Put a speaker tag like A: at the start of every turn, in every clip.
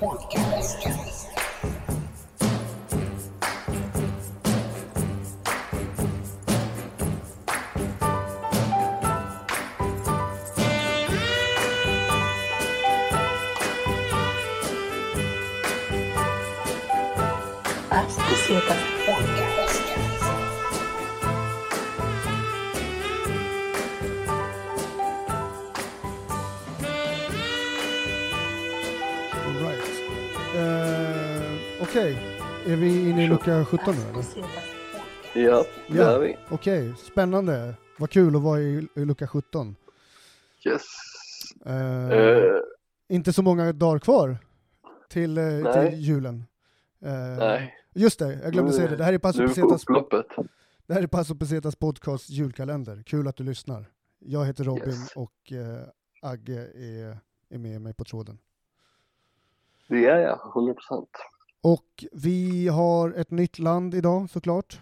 A: All Okej, är vi inne i lucka 17 nu eller?
B: Ja, det
A: Ja.
B: är vi.
A: Okej, spännande. Vad kul att vara i, i lucka 17.
B: Yes.
A: Eh,
B: Eh,
A: Inte så många dagar kvar till, eh, till julen. Eh,
B: nej,
A: Just det, jag glömde
B: Nu-
A: säga det. Det här är
B: på
A: Pesetas, det här är Paso Pesetas podcast julkalender. Kul att du lyssnar. Jag heter Robin
B: Yes.
A: och eh, Agge är, är med mig på tråden.
B: Det är jag, 100 procent.
A: Och vi har ett nytt land idag såklart.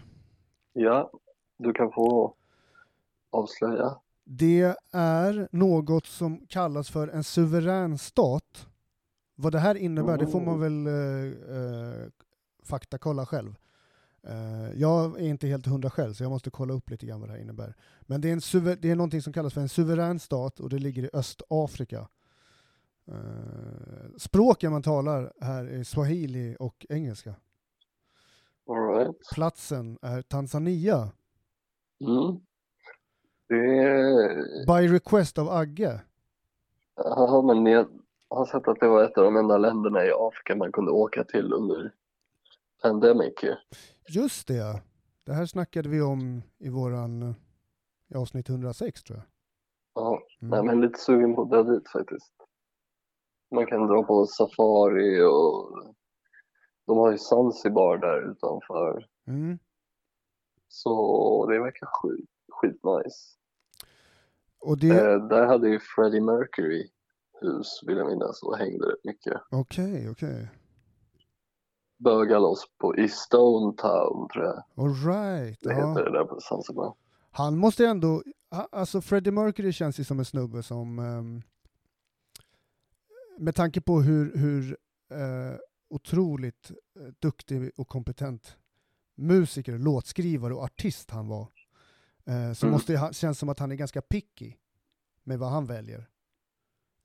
B: Ja, du kan få avslöja.
A: Det är något som kallas för en suverän stat. Vad det här innebär, det får man väl eh, eh, faktakolla själv. Eh, jag är inte helt hundra själv, så jag måste kolla upp lite grann vad det här innebär. Men det är, en det är någonting som kallas för en suverän stat och det ligger i Östafrika. Eh, språken man talar här är swahili och engelska.
B: Right.
A: Platsen är Tanzania.
B: Mm. Är...
A: By request av Agge.
B: Ja, men jag har sett att det var ett av de enda länderna i Afrika man kunde åka till under pandemic.
A: Just det. Det här snackade vi om i våran i avsnitt 106 tror jag.
B: Ja,
A: Mm.
B: nej men lite sugen på att dra dit faktiskt. Man kan dra på safari och de har ju Zanzibar där utanför.
A: Mm.
B: Så det verkar skit, skitnice.
A: Och det,
B: Eh, där hade ju Freddie Mercury hus vill jag minnas och hängde rätt mycket.
A: okej, okej.
B: Böga loss på i Stone Town tror jag
A: All right.
B: det
A: Ja.
B: heter det där på Zanzibar.
A: Han måste ändå, alltså Freddie Mercury känns ju som en snubbe som, ehm, med tanke på hur, hur eh, otroligt eh, duktig och kompetent musiker, låtskrivare och artist han var, eh, så
B: Mm.
A: måste det känns som att han är ganska picky med vad han väljer.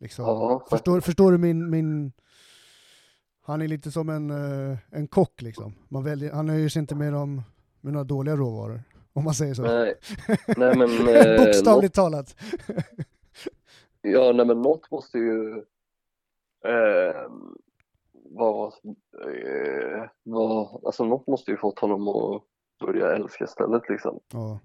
A: Liksom.
B: Ja,
A: förstår, förstår du min, min... Han är lite som en, eh, en kock liksom. Man väljer, han nöjer sig inte med, dem, med några dåliga råvaror, om man säger så.
B: Nej, nej men eh, något,
A: Bokstavligt talat.
B: ja, nej, men något måste ju eh, vara, eh, var, alltså något måste ju fått honom att börja älska stället liksom.
A: Ja.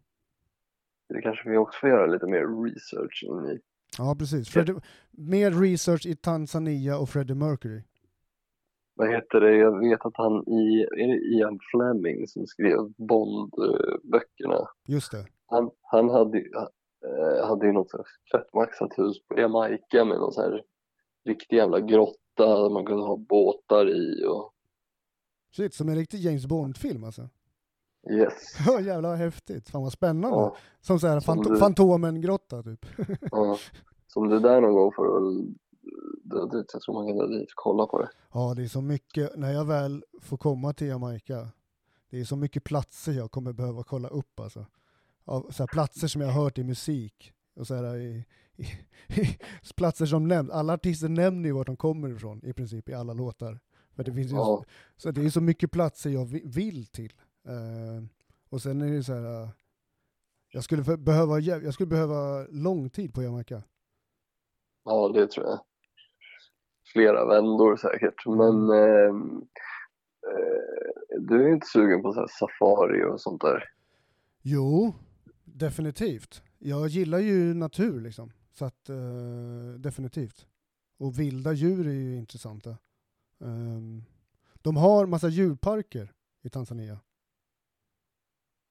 B: Det kanske vi också får göra lite mer research in i.
A: ja, precis. Freddie, mer research i Tanzania och Freddie Mercury.
B: Vad heter det? Jag vet att han i, är det Ian Fleming som skrev Bond-böckerna.
A: Just det.
B: Han, han hade, eh, hade ju något så fett maxat hus på Jamaica med någon så här riktig jävla grotta där man kunde ha båtar i och
A: Shit, som en riktig James Bond-film alltså.
B: yes.
A: Ja, jävlar vad häftigt. Fan vad spännande.
B: Ja,
A: Som så här
B: Som
A: fant-
B: du-
A: Fantomen-grotta typ.
B: ja. Som du där någon gång får dra dit. Jag tror man kan dra dit och kolla på det.
A: Ja, det är så mycket, när jag väl får komma till Jamaica, det är så mycket platser jag kommer behöva kolla upp alltså. Av, så platser som jag har hört i musik. Och så här, i, i, i, platser som nämns, alla artister nämner ju vart de kommer ifrån i princip i alla låtar. För det finns ju,
B: Ja.
A: så det är så mycket platser jag vi- vill till. Eh, och sen är det så här, eh, jag skulle för, behöva, jag skulle behöva lång tid på Jamaica.
B: Ja, det tror jag. Flera vändor säkert. Men ehm, eh, du är inte sugen på så safari och sånt där?
A: Jo, definitivt. Jag gillar ju natur liksom. Så att eh, definitivt. Och vilda djur är ju intressanta. Ehm, de har massa djurparker i Tanzania.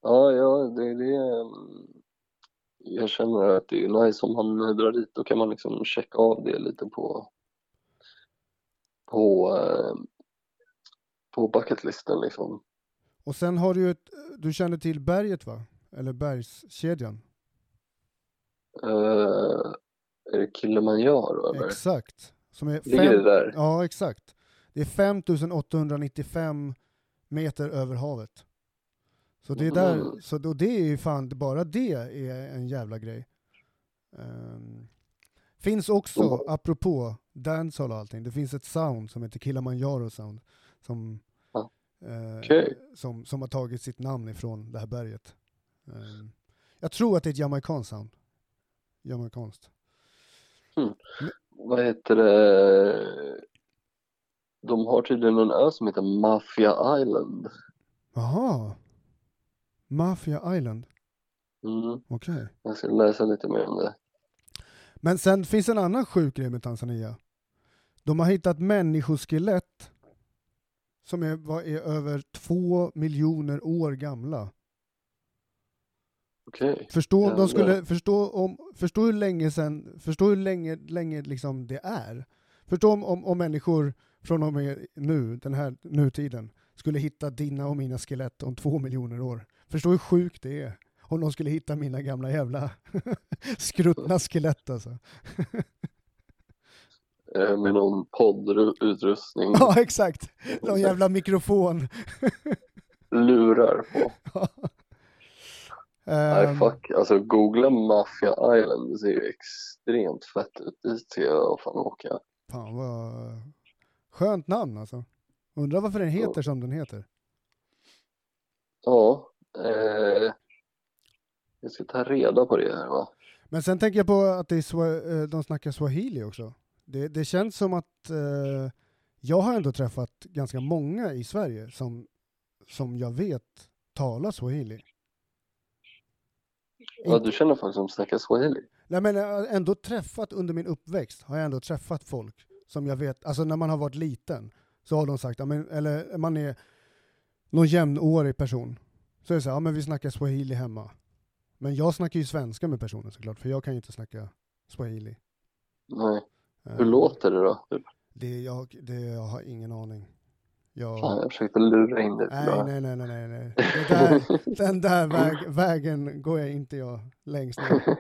B: Ja, ja, det det. ehm, Jag känner att det är nice om man drar dit. Då kan man liksom checka av det lite på på ehm, på bucketlisten liksom.
A: Och sen har du ju ett, du känner till berget va? Eller bergskedjan?
B: Eh, är det Kilimanjaro eller?
A: Exakt. Som är
B: Ligger det
A: fem,
B: där?
A: ja, exakt. Det är 5895 meter över havet. Så det är där,
B: Mm.
A: så då, det är ju fan, bara det är en jävla grej. Ehm, finns också,
B: Mm.
A: apropå dancehall och allting, det finns ett sound som heter Kilimanjaro sound. Som,
B: Ja.
A: eh,
B: Okej.
A: som, som har tagit sitt namn ifrån det här berget. Ehm, jag tror att det är ett jamaicanskt. Jamaikanskt.
B: Vad heter det? De har tydligen en ö som heter Mafia Island.
A: Jaha. Mafia Island.
B: Mm.
A: Okej.
B: Jag ska läsa lite mer om det.
A: Men sen finns en annan sjuk grej med Tanzania. De har hittat människoskelett som är, vad är över två miljoner år gamla.
B: Okej.
A: Förstå, de skulle, förstå, om, förstå hur länge sen, förstå hur länge, länge liksom det är. Förstå om, om, om människor från och med nu, den här nutiden, skulle hitta dina och mina skelett om två miljoner år. Förstå hur sjukt det är. Om de skulle hitta mina gamla jävla skruttna skelett alltså.
B: Eh, Med någon poddutrustning.
A: Ja, exakt. Någon jävla mikrofon.
B: Lurar på. Nej
A: Ehm,
B: fuck. Alltså googla Mafia Island. Det ser ju extremt fett ut. Dit ska jag fan åka.
A: Fan vad skönt namn alltså. Undrar varför den heter som den heter.
B: Ja. Eh, jag ska ta reda på det här va.
A: Men sen tänker jag på att det är eh, de snackar swahili också. Det, det känns som att eh, jag har ändå träffat ganska många i Sverige som, som jag vet talar swahili.
B: Ja, du känner folk som snackar swahili?
A: Nej men ändå träffat under min uppväxt, har jag ändå träffat folk som jag vet, alltså när man har varit liten, så har de sagt, eller man är någon jämnårig person, så är det så här, ja men vi snackar swahili hemma. Men jag snackar ju svenska med personen såklart, för jag kan ju inte snacka swahili.
B: Nej.
A: Eh,
B: Hur låter det då?
A: Det, jag, det, jag har ingen aning. Jag,
B: Fan, jag försökte lura in dig.
A: nej, nej, nej, nej, nej, där, den där väg, vägen går jag inte jag längst ner.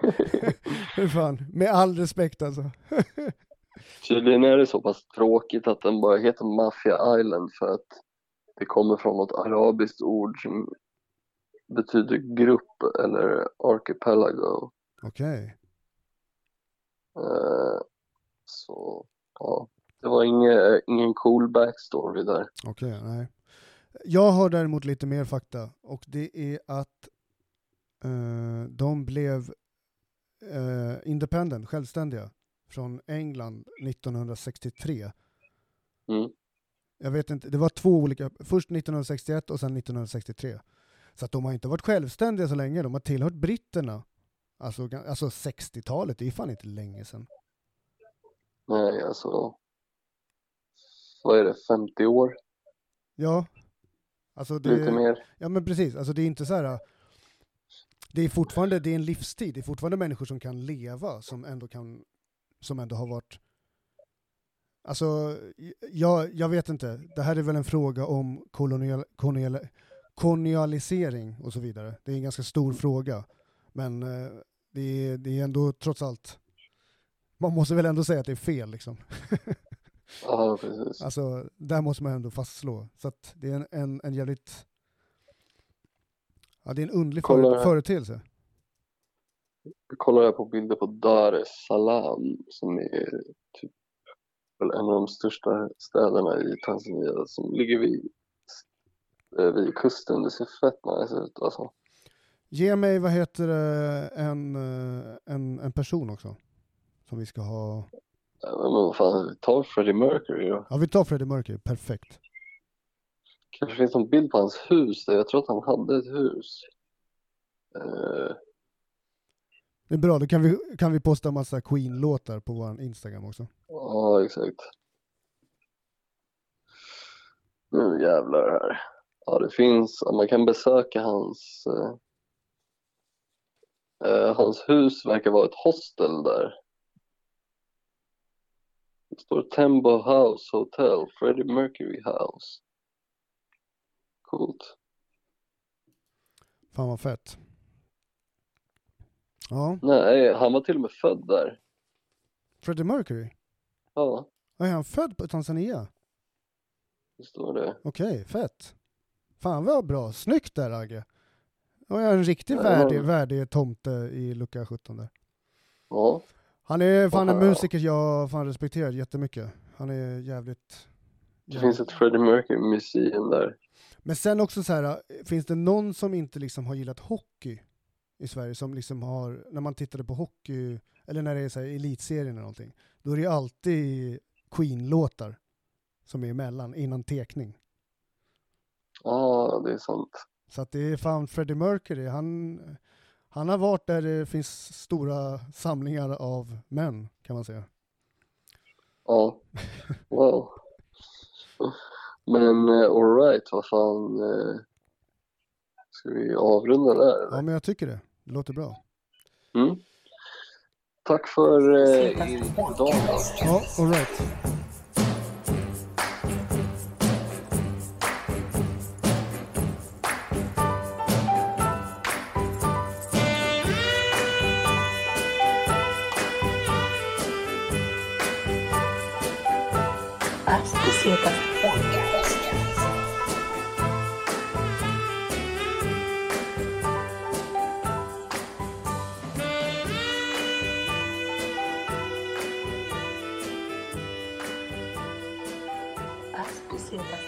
A: Hur fan, med all respekt alltså.
B: Tydligen är det så pass tråkigt att den bara heter Mafia Island för att det kommer från något arabiskt ord som betyder grupp eller archipelago.
A: Okej.
B: Eh, så ja, det var ingen, ingen cool backstory där.
A: Okej, nej. Jag har däremot lite mer fakta och det är att eh, de blev eh, independent, självständiga, från England 1963.
B: Mm.
A: Jag vet inte, det var två olika, först 1961 och sen 1963. Så att de har inte varit självständiga så länge, de har tillhört britterna. Alltså, alltså 60-talet, det är fan inte länge sedan.
B: Nej, alltså vad är det, 50 år?
A: Ja. Alltså det,
B: Lite mer?
A: Ja men precis, alltså det är inte så här. Det är fortfarande, det är en livstid, det är fortfarande människor som kan leva, som ändå kan, som ändå har varit Alltså, jag, jag vet inte, det här är väl en fråga om kolonial, kolonial, kolonialisering och så vidare. Det är en ganska stor fråga, men eh, det är, det är ändå trots allt, man måste väl ändå säga att det är fel liksom.
B: Ja, precis.
A: Alltså, där måste man ändå fastslå. Så att det är en, en, en jävligt... Ja, det är en underlig
B: Kolla
A: företeelse.
B: Jag kollar här på bilder på Dar es Salaam som är typ en av de största städerna i Tanzania som ligger vid, eh, vid kusten. Det ser fett nice ut alltså.
A: Ge mig, vad heter det, en, eh, en, en person också. Som vi ska ha.
B: Ja, Men vad fan, ta Freddie Mercury då.
A: Ja, vi tar Freddie Mercury, perfekt.
B: Kanske finns någon bild på hans hus där. Jag tror att han hade ett hus. Eh,
A: Det är bra, då kan vi, kan vi posta massa Queen-låtar på vår Instagram också.
B: Ja, exakt. Nu jävlar här. Ja, det finns, ja, man kan besöka hans eh, eh, hans hus verkar vara ett hostel där. Det står Tembo House Hotel, Freddie Mercury House. Coolt.
A: Fan vad fett. Ja,
B: Nej, han var till och med född där.
A: Freddie Mercury.
B: Ja,
A: Är han född på Tanzania?
B: Det står det.
A: Okej, fett. Fan vad bra. Snyggt där Agge. Och jag är en riktig
B: Ja.
A: värdig, värdig tomte i lucka 17 där.
B: Ja,
A: Han är fan en musiker jag fan respekterar jättemycket. Han är jävligt...
B: det finns ett Freddie Mercury museum där.
A: Men sen också så här, finns det någon som inte liksom har gillat hockey i Sverige som liksom har, när man tittade på hockey, eller när det är så här elitserien eller någonting, då är det ju alltid Queen-låtar som är emellan, innan tekning.
B: Ja, det är sant.
A: Så att det är fan Freddie Mercury, han, han har varit där det finns stora samlingar av män, kan man säga.
B: Ja, wow. Men uh, alright, vad fan. eh, ska vi avrunda där
A: Ja,
B: eller?
A: men jag tycker det. Det låter bra.
B: Mm. Tack för uh, idag.
A: Ja, alright.
C: açúcar. As piscinas.